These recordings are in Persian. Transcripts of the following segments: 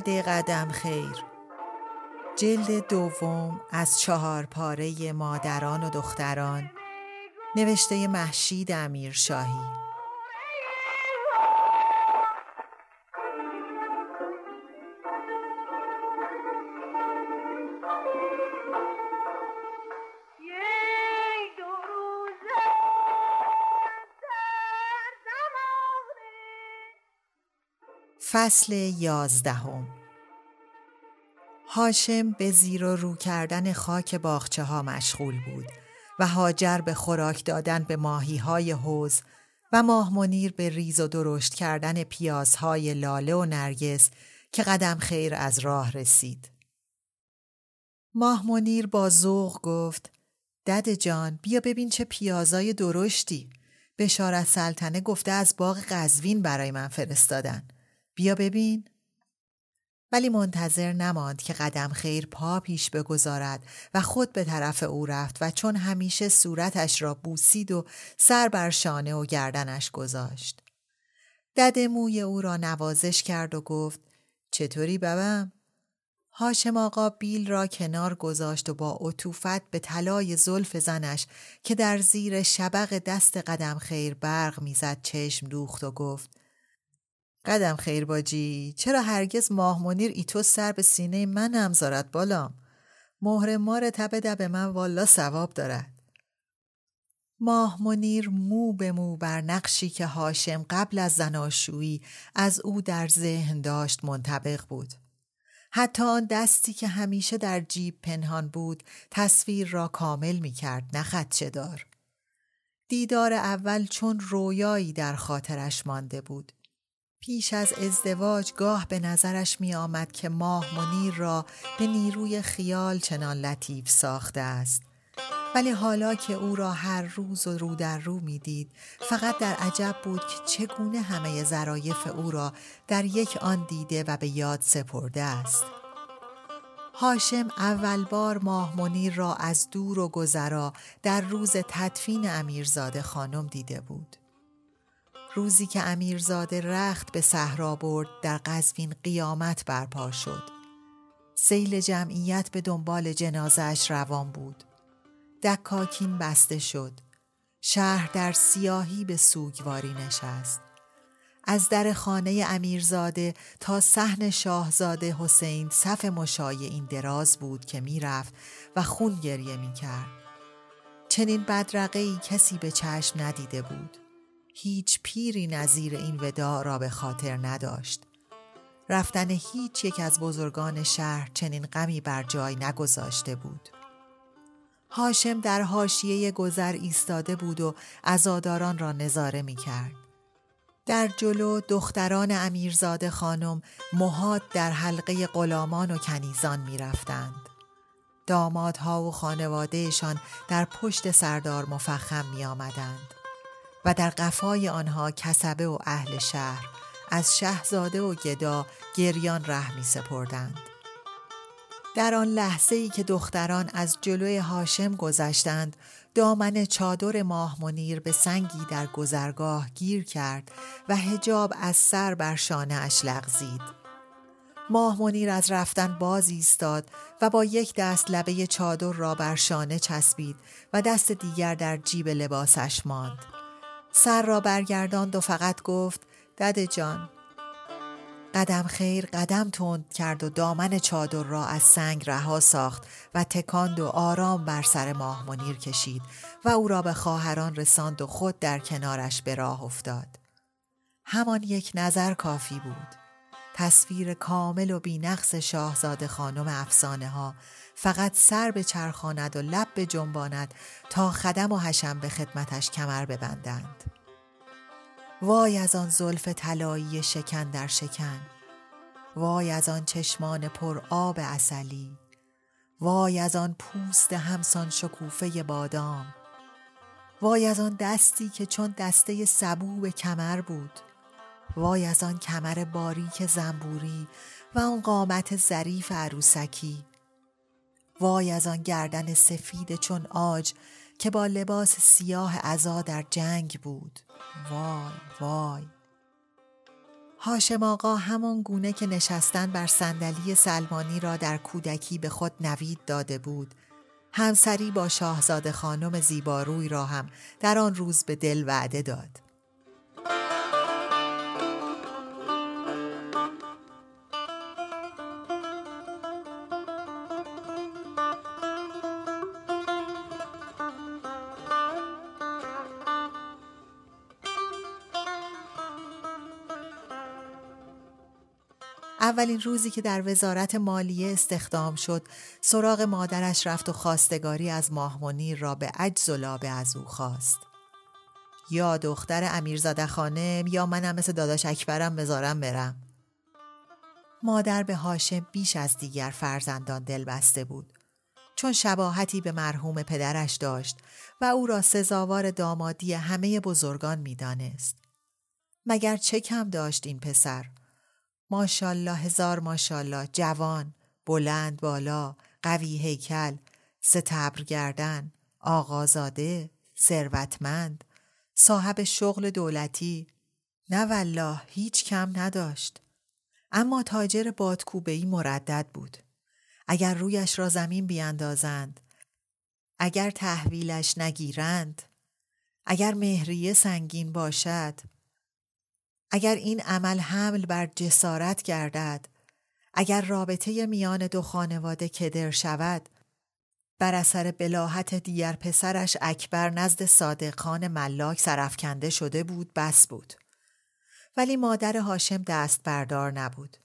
دد قدم خیر. جلد دوم از چهار پاره مادران و دختران نوشته محشید امیر شاهی فصل یازدهم هاشم به زیر و رو کردن خاک باخچه ها مشغول بود و هاجر به خوراک دادن به ماهی های حوز و ماه منیر به ریز و درشت کردن پیازهای لاله و نرگس که قدم خیر از راه رسید. ماه منیر با ذوق گفت دد جان بیا ببین چه پیازای درشتی. بشارت سلطنه گفته از باغ قزوین برای من فرستادن. بیا ببین ولی منتظر نماند که قدم خیر پا پیش بگذارد و خود به طرف او رفت و چون همیشه صورتش را بوسید و سر بر شانه و گردنش گذاشت. دد موی او را نوازش کرد و گفت چطوری ببم؟ هاشم آقا بیل را کنار گذاشت و با عطوفت به طلای زلف زنش که در زیر شبق دست قدم خیر برق می‌زد چشم دوخت و گفت قدم خیر باجی چرا هرگز ماه منیر ایتو سر به سینه من هم زارد بالام مهر مار تب دب من والا ثواب دارد ماه منیر مو به مو بر نقشی که هاشم قبل از زناشویی از او در ذهن داشت منطبق بود حتی آن دستی که همیشه در جیب پنهان بود تصویر را کامل می کرد نه خدشه دار. دیدار اول چون رویایی در خاطرش مانده بود. پیش از ازدواج گاه به نظرش می آمد که ماه منیر را به نیروی خیال چنان لطیف ساخته است. ولی حالا که او را هر روز و رو در رو می دید فقط در عجب بود که چگونه همه ظرایف او را در یک آن دیده و به یاد سپرده است. هاشم اول بار ماه منیر را از دور و گذرا در روز تدفین امیرزاده خانم دیده بود. روزی که امیرزاده رخت به صحرا برد در قزوین قیامت برپا شد. سیل جمعیت به دنبال جنازش روان بود. دکاکین بسته شد. شهر در سیاهی به سوگواری نشست. از در خانه امیرزاده تا صحن شاهزاده حسین صف مشای این دراز بود که می‌رفت و خون گریه می کرد. چنین بدرقه کسی به چشم ندیده بود. هیچ پیری نظیر این وداع را به خاطر نداشت. رفتن هیچ یک از بزرگان شهر چنین غمی بر جای نگذاشته بود. هاشم در حاشیه گذر ایستاده بود و عزاداران را نظاره می کرد. در جلو دختران امیرزاده خانم مهاد در حلقه غلامان و کنیزان می رفتند. دامادها و خانوادهشان در پشت سردار مفخم می آمدند. و در قفای آنها کسبه و اهل شهر از شهزاده و گدا گریان ره می سپردند. در آن لحظه ای که دختران از جلوی هاشم گذشتند دامن چادر ماه منیر به سنگی در گذرگاه گیر کرد و هجاب از سر بر شانه اش لغزید. ماه منیر از رفتن باز ایستاد و با یک دست لبه چادر را بر شانه چسبید و دست دیگر در جیب لباسش ماند. سر را برگرداند و فقط گفت دد جان قدم خیر قدم تند کرد و دامن چادر را از سنگ رها ساخت و تکاند و آرام بر سر ماه منیر کشید و او را به خواهران رساند و خود در کنارش به راه افتاد. همان یک نظر کافی بود. تصویر کامل و بینقص شاهزاده خانم افسانه ها فقط سر به چرخاند و لب به جنباند تا خدم و حشم به خدمتش کمر ببندند. وای از آن زلف طلایی شکن در شکن. وای از آن چشمان پر آب اصلی وای از آن پوست همسان شکوفه بادام. وای از آن دستی که چون دسته سبو به کمر بود. وای از آن کمر باریک زنبوری و آن قامت ظریف عروسکی. وای از آن گردن سفید چون آج که با لباس سیاه عزا در جنگ بود. وای وای. هاشم آقا همان گونه که نشستن بر صندلی سلمانی را در کودکی به خود نوید داده بود. همسری با شاهزاده خانم زیباروی را هم در آن روز به دل وعده داد. اولین روزی که در وزارت مالیه استخدام شد سراغ مادرش رفت و خواستگاری از ماهمنیر را به عجز و لابه از او خواست. یا دختر امیرزاده خانم یا منم مثل داداش اکبرم بذارم برم. مادر به هاشم بیش از دیگر فرزندان دل بسته بود. چون شباهتی به مرحوم پدرش داشت و او را سزاوار دامادی همه بزرگان می‌دانست. مگر چه کم داشت این پسر؟ ماشالله هزار ماشالله جوان بلند بالا قوی هیکل ستبر گردن آقازاده ثروتمند صاحب شغل دولتی. نه والله هیچ کم نداشت. اما تاجر بادکوبه مردد بود. اگر رویش را زمین بیاندازند اگر تحویلش نگیرند اگر مهریه سنگین باشد اگر این عمل حمل بر جسارت گردد اگر رابطه میان دو خانواده کدر شود بر اثر بلاحت دیگر پسرش اکبر نزد صادقان ملاک سرفکنده شده بود بس بود. ولی مادر هاشم دست بردار نبود.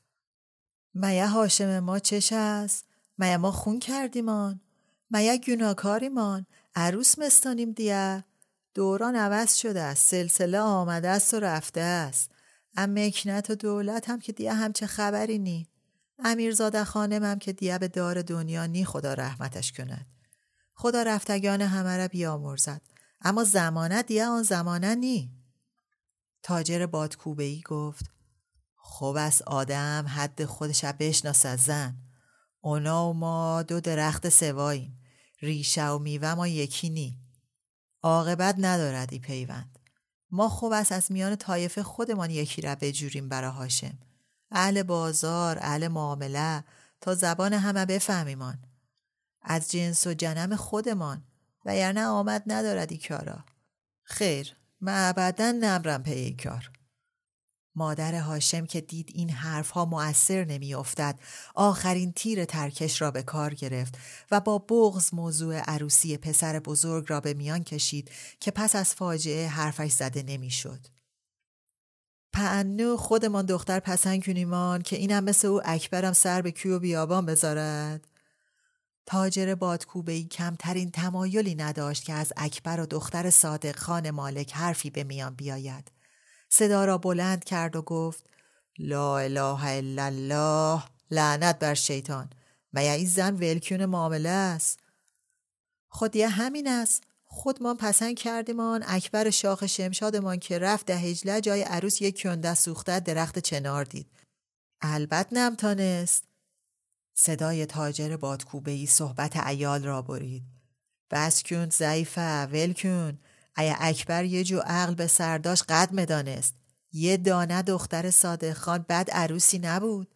میا هاشم ما چش است؟ میا ما خون کردیمان؟ میا گناکاریمان عروس مستانیم دیه دوران عوض شده است سلسله آمده است و رفته است. ام مکنت و دولت هم که دیگه همچه خبری نی. امیرزاده خانم هم که دیگه به دار دنیا نی خدا رحمتش کند. خدا رفتگان همه را بیامرزد. اما زمانت دیگه آن زمانه نی. تاجر بادکوبه ای گفت خوب از آدم حد خودش بشناسد زن. اونا و ما دو درخت سواییم. ریشه و میوه ما یکی نی. عاقبت ندارد ای پیوند. ما خوب است از میان طایفه خودمان یکی را بجوریم برا هاشم. اهل بازار اهل معامله تا زبان همه بفهمیمان. از جنس و جنم خودمان و یعنی آمد ندارد ای کارا. خیر من ابدا نمرم پی ای کار. مادر هاشم که دید این حرفها مؤثر نمیافتد آخرین تیر ترکش را به کار گرفت و با بغز موضوع عروسی پسر بزرگ را به میان کشید که پس از فاجعه حرفش زده نمی‌شد. پنو خودمان دختر پسند کنیمان که اینم مثل او اکبرم سر به کیو بیابان بذارد تاجر بادکوبه کمترین تمایلی نداشت که از اکبر و دختر صادق خان مالک حرفی به میان بیاید صدا را بلند کرد و گفت لا اله الا الله لعنت بر شیطان. میا این زن ولکیون معامله است؟ خودیه همین است. خودمان پسند کردیمان اکبر شاخ شمشادمان که رفت ده هجله جای عروس یک کنده سوخته درخت چنار دید. البته نمتانست. صدای تاجر بادکوبه ای صحبت ایال را برید. بس کن ضعیفه ول کن ایا اکبر یه جو عقل به سرداش قد مدانست یه دانه دختر صادق خان بد عروسی نبود.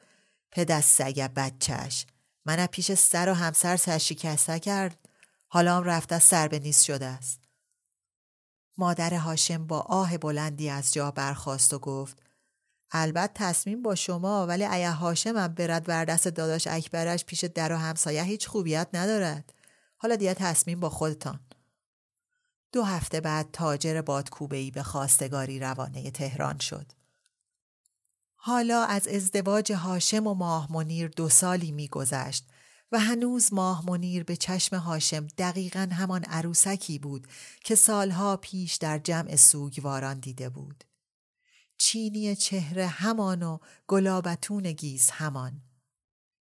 پدر سگه بچهش. من پیش سر و همسر سرشکسته کرد. حالا هم رفته سر به نیست شده است. مادر هاشم با آه بلندی از جا برخاست و گفت البته تصمیم با شما ولی ایا هاشم هم برد بر دست داداش اکبرش پیش در و همسایه هیچ خوبیت ندارد. حالا دیگه تصمیم با خودتان. دو هفته بعد تاجر بادکوبهای به خواستگاری روانه تهران شد حالا از ازدواج هاشم و ماه منیر دو سالی میگذشت و هنوز ماه منیر به چشم هاشم دقیقا همان عروسکی بود که سالها پیش در جمع سوگواران دیده بود. چینی چهره همان و گلابتون گیز همان.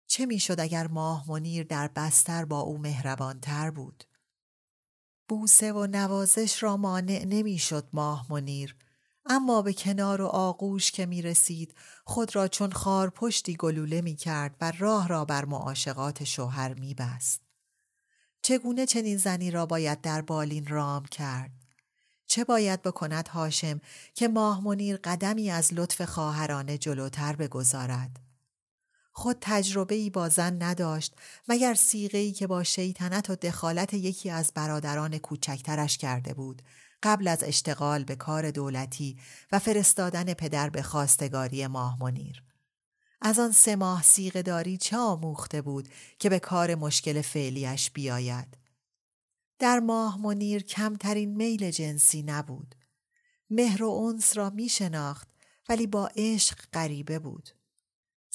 چه می‌شد اگر ماه منیر در بستر با او مهربانتر بود؟ بوسه و نوازش را مانع نمی‌شد ماه منیر اما به کنار و آغوش که می رسید خود را چون خار پشتی گلوله می کرد و راه را بر معاشقات شوهر می بست. چگونه چنین زنی را باید در بالین رام کرد؟ چه باید بکند هاشم که ماه منیر قدمی از لطف خواهرانه جلوتر بگذارد؟ خود تجربه ای با زن نداشت مگر سیغه ای که با شیطنت و دخالت یکی از برادران کوچکترش کرده بود قبل از اشتغال به کار دولتی و فرستادن پدر به خواستگاری ماه منیر. از آن سه ماه سیغه داری چه آموخته بود که به کار مشکل فعلیش بیاید. در ماه منیر کمترین میل جنسی نبود. مهر و انس را می شناخت ولی با عشق غریبه بود.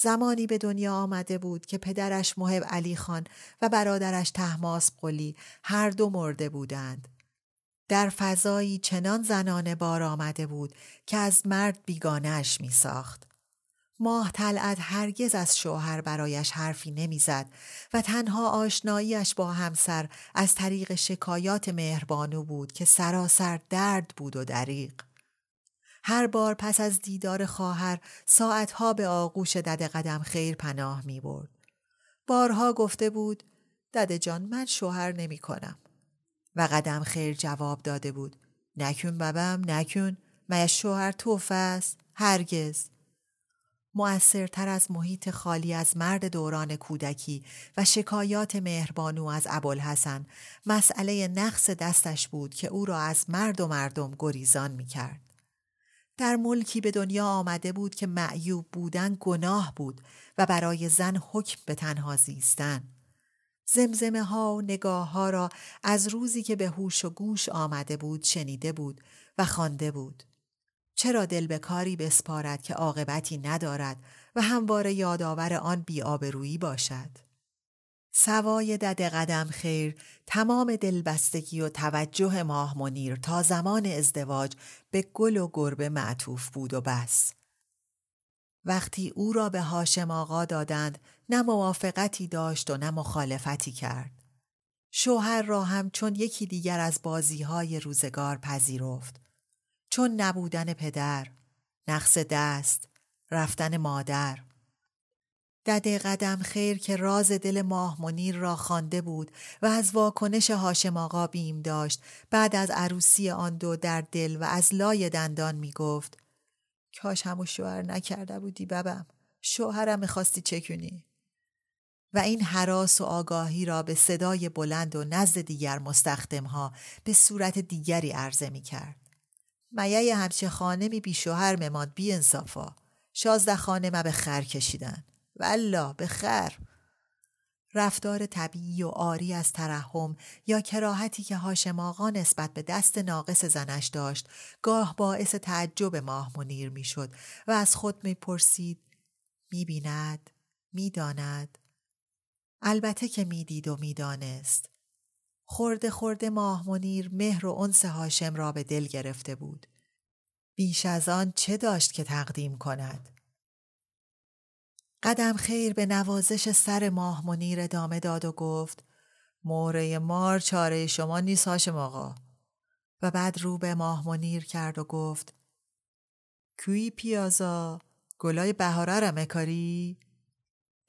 زمانی به دنیا آمده بود که پدرش محب علی خان و برادرش تحماس قلی هر دو مرده بودند در فضایی چنان زنانه بار آمده بود که از مرد بیگانش می ساخت. ماه طلعت هرگز از شوهر برایش حرفی نمی‌زد و تنها آشناییش با همسر از طریق شکایات مهربانو بود که سراسر درد بود و دریق. هر بار پس از دیدار خواهر ساعتها به آغوش دد قدم خیر پناه می برد. بارها گفته بود دده جان من شوهر نمی کنم. و قدم خیر جواب داده بود نکن ببم نکن من شوهر توفه است هرگز مؤثرتر از محیط خالی از مرد دوران کودکی و شکایات مهربانو از ابوالحسن مسئله نقص دستش بود که او را از مرد و مردم گریزان می کرد. در ملکی به دنیا آمده بود که معیوب بودن گناه بود و برای زن حکم به تنها زیستن. زمزمه ها و نگاه ها را از روزی که به هوش و گوش آمده بود شنیده بود و خوانده بود. چرا دل به کاری بسپارد که عاقبتی ندارد و همواره یادآور آن بیآبرویی باشد؟ سوای دد قدم خیر تمام دلبستگی و توجه ماه منیر تا زمان ازدواج به گل و گربه معطوف بود و بس. وقتی او را به هاشم آقا دادند نه موافقتی داشت و نه مخالفتی کرد. شوهر را هم چون یکی دیگر از بازی های روزگار پذیرفت. چون نبودن پدر، نقص دست، رفتن مادر. دده قدم خیر که راز دل ماه منیر را خوانده بود و از واکنش هاشم آقا بیم داشت بعد از عروسی آن دو در دل و از لای دندان می گفت کاش همو شوهر نکرده بودی ببم شوهرم می‌خواستی چکونی و این حراس و آگاهی را به صدای بلند و نزد دیگر مستخدمها به صورت دیگری عرضه می کرد. میه همچه خانه می بی شوهر مماد بی انصافا. شازده خانه ما به خر کشیدن. والله به خر. رفتار طبیعی و آری از ترحم یا کراهتی که هاشم آقا نسبت به دست ناقص زنش داشت گاه باعث تعجب ماه منیر می‌شد و از خود می‌پرسید می‌بیند می‌داند؟ البته که می‌دید و می‌دانست. خورده خورده ماه منیر مهر و انس هاشم را به دل گرفته بود. بیش از آن چه داشت که تقدیم کند؟ قدم خیر به نوازش سر ماه منیر ادامه داد و گفت موره مار چاره شما نیست هاشم آقا و بعد رو به ماه منیر کرد و گفت کوی پیازا گلای بهاره را مکاری؟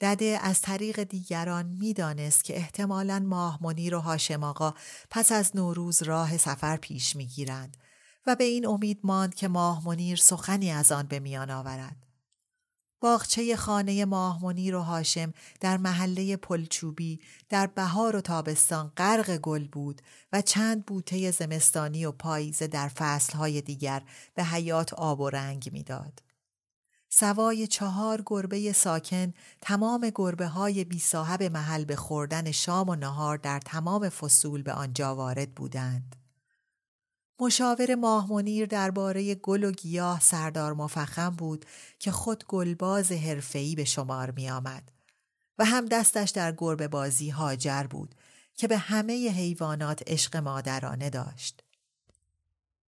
دده از طریق دیگران می‌دانست که احتمالا ماه منیر و هاشم آقا پس از نوروز راه سفر پیش می‌گیرند و به این امید ماند که ماه منیر سخنی از آن به میان آورد. باغچه خانه ماه منیر و هاشم در محله پلچوبی در بهار و تابستان غرق گل بود و چند بوته زمستانی و پاییزه در فصلهای دیگر به حیات آب و رنگ می‌داد. سوای چهار گربه ساکن تمام گربه های بی صاحب محل به خوردن شام و نهار در تمام فصول به آنجا وارد بودند. مشاور ماه منیر درباره گل و گیاه سردار مفخم بود که خود گلباز حرفه‌ای به شمار می آمد و هم دستش در گربه بازی هاجر بود که به همه حیوانات عشق مادرانه داشت.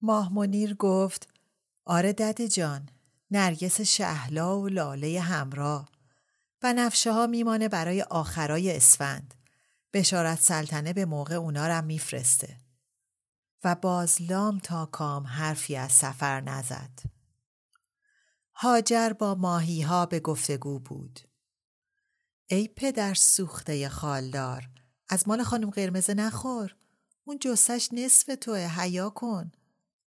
ماه منیر گفت آره دد جان نرگس شهلا و لاله همراه و نفشه ها میمانه برای آخرای اسفند بشارت سلطنه به موقع اونا رم میفرسته و بازلام تا کام حرفی از سفر نزد. هاجر با ماهی ها به گفتگو بود. ای پدر سوخته خالدار از مال خانم قرمزه نخور. اون جسش نصف توه حیا کن.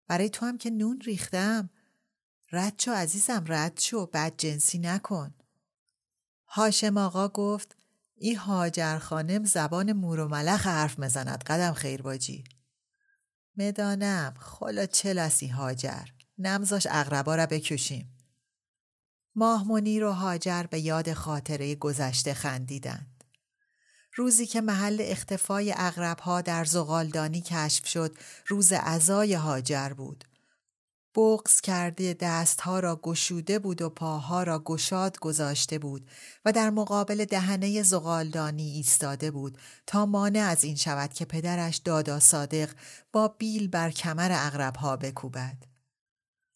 برای تو هم که نون ریختم. رد شو عزیزم رد شو بد جنسی نکن. هاشم آقا گفت ای هاجر خانم زبان مور و ملخ حرف مزند قدم خیر باجی مدانم خلا چه لسی هاجر. نمزاش اغربا را بکشیم. ماه منیر و هاجر به یاد خاطره گذشته خندیدند. روزی که محل اختفای اغربها در زغالدانی کشف شد روز عزای هاجر بود. بغز کرده دستها را گشوده بود و پاها را گشاد گذاشته بود و در مقابل دهنه زغالدانی ایستاده بود تا مانع از این شود که پدرش دادا صادق با بیل بر کمر اغربها بکوبد.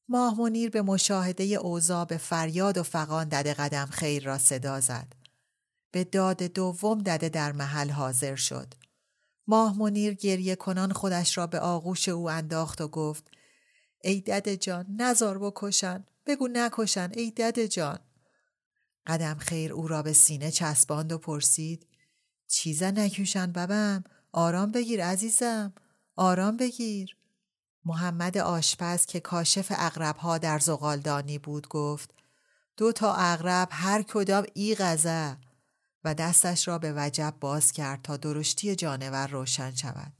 ماه منیر به مشاهده اوضاع به فریاد و فقان دده قدم خیر را صدا زد. به داد دوم دده در محل حاضر شد. ماه منیر گریه کنان خودش را به آغوش او انداخت و گفت ای دده جان نزار بکشن. بگو نکشن ای دده جان. قدم خیر او را به سینه چسباند و پرسید چیزا نکوشن ببم آرام بگیر عزیزم آرام بگیر. محمد آشپز که کاشف اغربها در زغالدانی بود گفت دو تا اغرب هر کدام ای غذا. و دستش را به وجب باز کرد تا درشتی جانور روشن شود.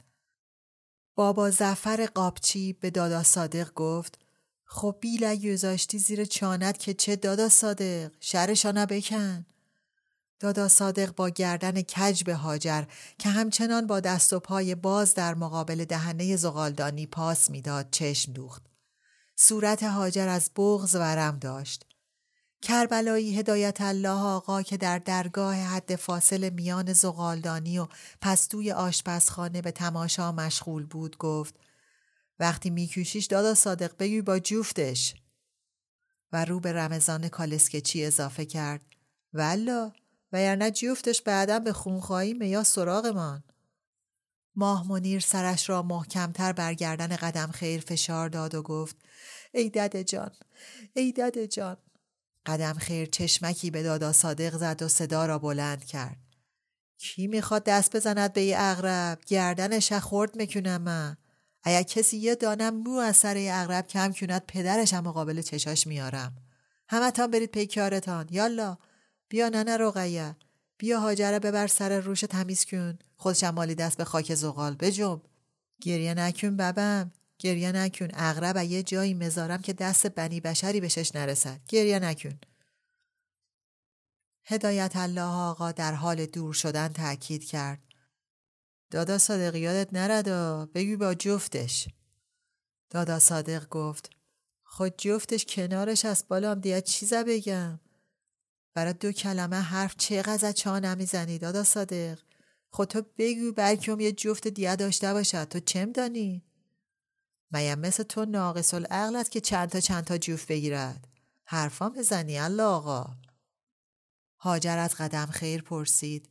بابا زفر قابچی به دادا صادق گفت خب بیل یوزاشتی زیر چانت که چه دادا صادق؟ شرشانا بکن. دادا صادق با گردن کج به هاجر که همچنان با دست و پای باز در مقابل دهنه زغالدانی پاس می‌داد چشم دوخت. صورت هاجر از بغز ورم داشت. کربلایی هدایت الله آقا که در درگاه حد فاصل میان زغالدانی و پستوی آشپزخانه به تماشا مشغول بود گفت وقتی میکوشیش دادا صادق بگوی با جفتش. و رو به رمضان کالسکچی اضافه کرد والا و یعنی جفتش بعدا به خونخواهی یا سراغمان. ماه منیر سرش را محکمتر برگردن قدم خیر فشار داد و گفت ای دده جان ای دده جان قدم خیر چشمکی به دادا صادق زد و صدا را بلند کرد. کی می‌خواد دست بزند به یه اغرب؟ گردنش خورد می‌کنم من. اگر کسی یه دانم مو از سر یه اغرب کم کند پدرش هم مقابل چشاش میارم. همه تان برید پیکارتان. یالا بیا ننه رقیه. بیا هاجره ببر سر روش تمیز کن. خودشم مالی دست به خاک زغال بجم. گریه نکن ببم. گریه نکن اغرب یه جایی مزارم که دست بنی بشری بهشش نرسد. گریه نکن. هدایت الله آقا در حال دور شدن تاکید کرد. دادا صادق یادت نردا بگی با جفتش. دادا صادق گفت خود جفتش کنارش از بالام دیگه چیزا بگم. برای دو کلمه حرف چقدر چا نمی‌زنی دادا صادق؟ خود تو بگو بلکه یه جفت دیگه داشته باشد. تو چم دانی؟ میم مثل تو ناقص العقل که چند تا چند تا جوف بگیرد. حرفا بزنی الله آقا. هاجر از قدم خیر پرسید.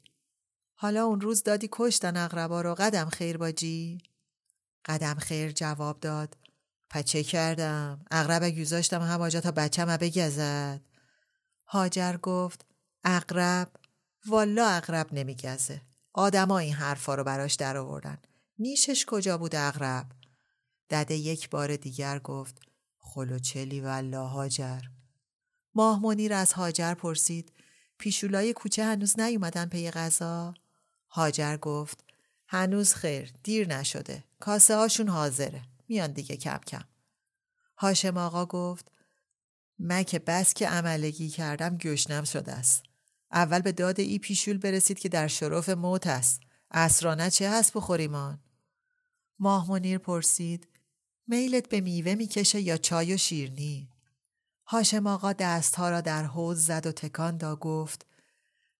حالا اون روز دادی کشتن اقربا رو قدم خیر باجی؟ قدم خیر جواب داد. پچه کردم؟ اقرب گذاشتم هم آجا تا بچه بگزد. هاجر گفت اقرب؟ والا اقرب نمیگزه. آدما این حرفا رو براش در آوردن نیشش کجا بود اقرب؟ دده یک بار دیگر گفت خلوچلی والله هاجر ماه منیر از هاجر پرسید پیشولای کوچه هنوز نیومدن پی غذا هاجر گفت هنوز خیر دیر نشده کاسه هاشون حاضره میان دیگه کم کم هاشم آقا گفت من که بس که عملگی کردم گشنم شده است. اول به داد ای پیشول برسید که در شرف موت است. اسرانه چه هست بخوریمان؟ ماه منیر پرسید میلت به میوه می‌کشه یا چای و شیرنی؟ هاشم آقا دستها را در حوز زد و تکان دا گفت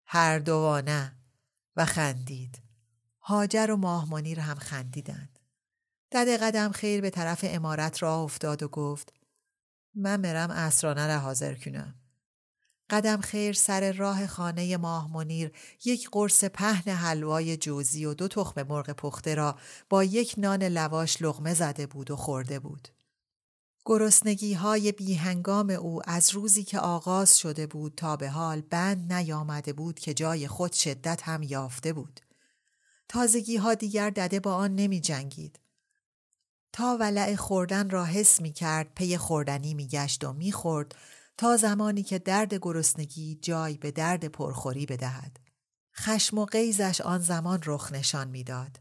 هر دوانه و خندید. هاجر و ماه منیر هم خندیدند. دد قدم خیر به طرف امارت راه افتاد و گفت من مرم اسرانه را حاضر کنم. قدم خیر سر راه خانه ماه منیر یک قرص پهن حلوای جوزی و دو تخم مرغ پخته را با یک نان لواش لغمه زده بود و خورده بود. گرسنگی های بیهنگام او از روزی که آغاز شده بود تا به حال بند نیامده بود که جای خود شدت هم یافته بود. تازگی ها دیگر دده با آن نمی جنگید. تا ولع خوردن را حس می کرد پی خوردنی می گشت و می خورد تا زمانی که درد گرسنگی جای به درد پرخوری بدهد. خشم و قیزش آن زمان رخ نشان می‌داد.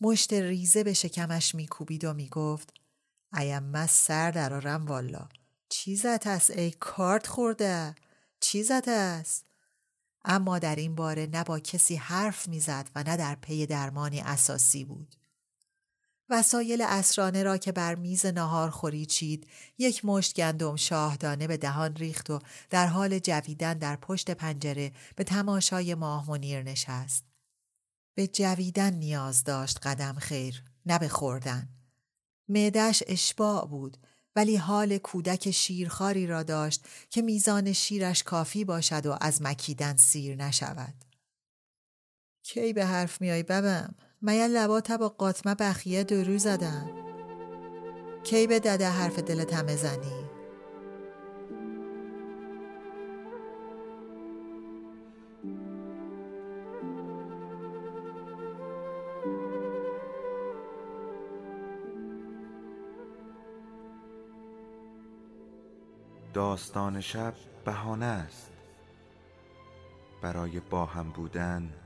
مشت ریزه به شکمش میکوبید و می‌گفت ایم سر درارم والا چیزت است ای کارت خورده چیزت است اما در این باره نه با کسی حرف می‌زد و نه در پی درمانی اساسی بود وسایل اسرانه را که بر میز نهار خوری چید یک مشت گندم شاهدانه به دهان ریخت و در حال جویدن در پشت پنجره به تماشای ماه منیر نشست. به جویدن نیاز داشت قدم خیر نه به خوردن. معدش اشباع بود ولی حال کودک شیرخاری را داشت که میزان شیرش کافی باشد و از مکیدن سیر نشود. کی به حرف میای ببم؟ میا لبات با قاطمه بخیه درو زدن کی به دده حرف دلت همه زنی؟ داستان شب بهانه است. برای با هم بودن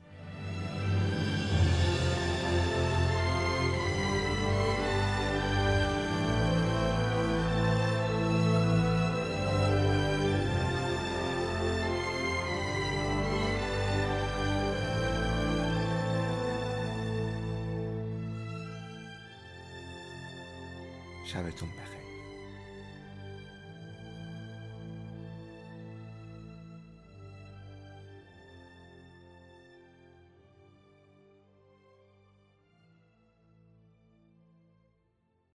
شبتون بخیر.